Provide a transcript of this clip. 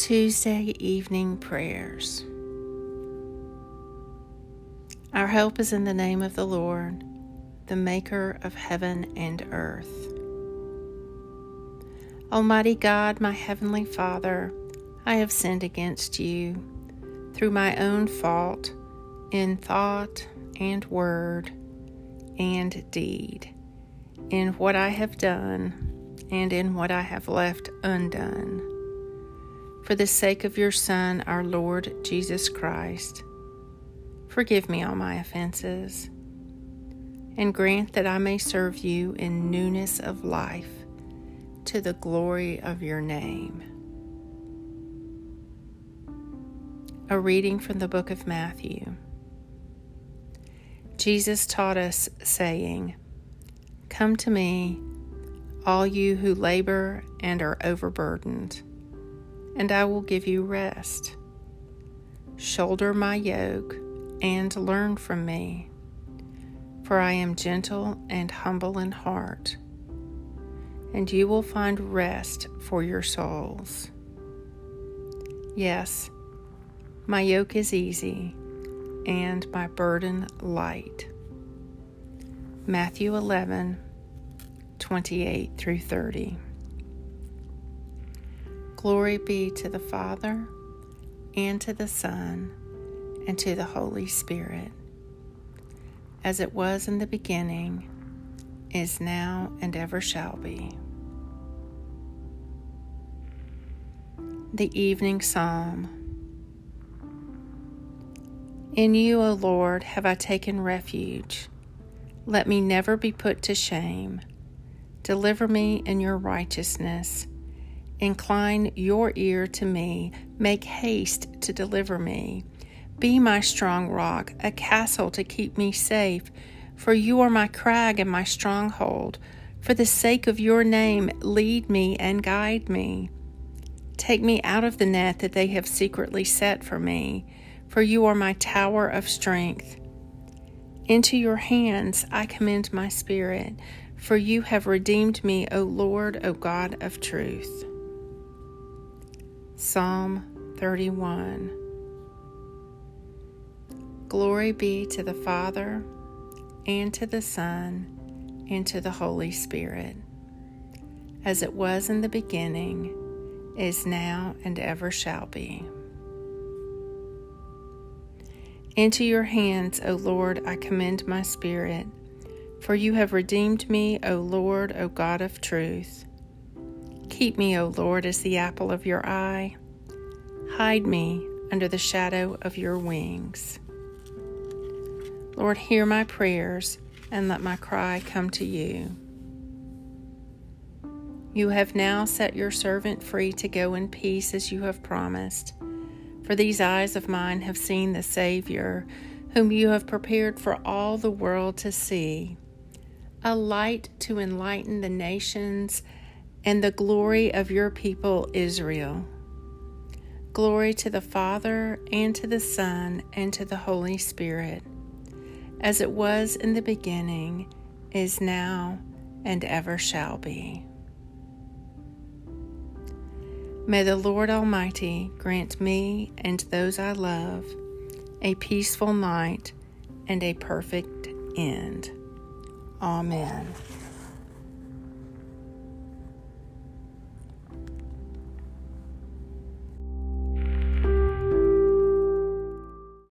Tuesday evening prayers. Our help is in the name of the Lord, the Maker of heaven and earth. Almighty God, my Heavenly Father, I have sinned against you through my own fault in thought and word and deed, in what I have done and in what I have left undone for the sake of your Son, our Lord Jesus Christ. Forgive me all my offenses, and grant that I may serve you in newness of life to the glory of your name. A reading from the book of Matthew. Jesus taught us, saying, Come to me, all you who labor and are overburdened and I will give you rest. Shoulder my yoke and learn from me, for I am gentle and humble in heart, and you will find rest for your souls. Yes, my yoke is easy and my burden light. Matthew 11, 28 through 30. Glory be to the Father, and to the Son, and to the Holy Spirit, as it was in the beginning, is now, and ever shall be. The Evening Psalm In you, O Lord, have I taken refuge. Let me never be put to shame. Deliver me in your righteousness Incline your ear to me, make haste to deliver me. Be my strong rock, a castle to keep me safe, for you are my crag and my stronghold. For the sake of your name, lead me and guide me. Take me out of the net that they have secretly set for me, for you are my tower of strength. Into your hands I commend my spirit, for you have redeemed me, O Lord, O God of truth. Psalm 31 Glory be to the Father, and to the Son, and to the Holy Spirit, as it was in the beginning, is now, and ever shall be. Into your hands, O Lord, I commend my spirit, for you have redeemed me, O Lord, O God of truth. Keep me, O Lord, as the apple of your eye. Hide me under the shadow of your wings. Lord, hear my prayers and let my cry come to you. You have now set your servant free to go in peace as you have promised. For these eyes of mine have seen the Savior, whom you have prepared for all the world to see, a light to enlighten the nations and the glory of your people Israel. Glory to the Father, and to the Son, and to the Holy Spirit, as it was in the beginning, is now, and ever shall be. May the Lord Almighty grant me and those I love a peaceful night and a perfect end. Amen.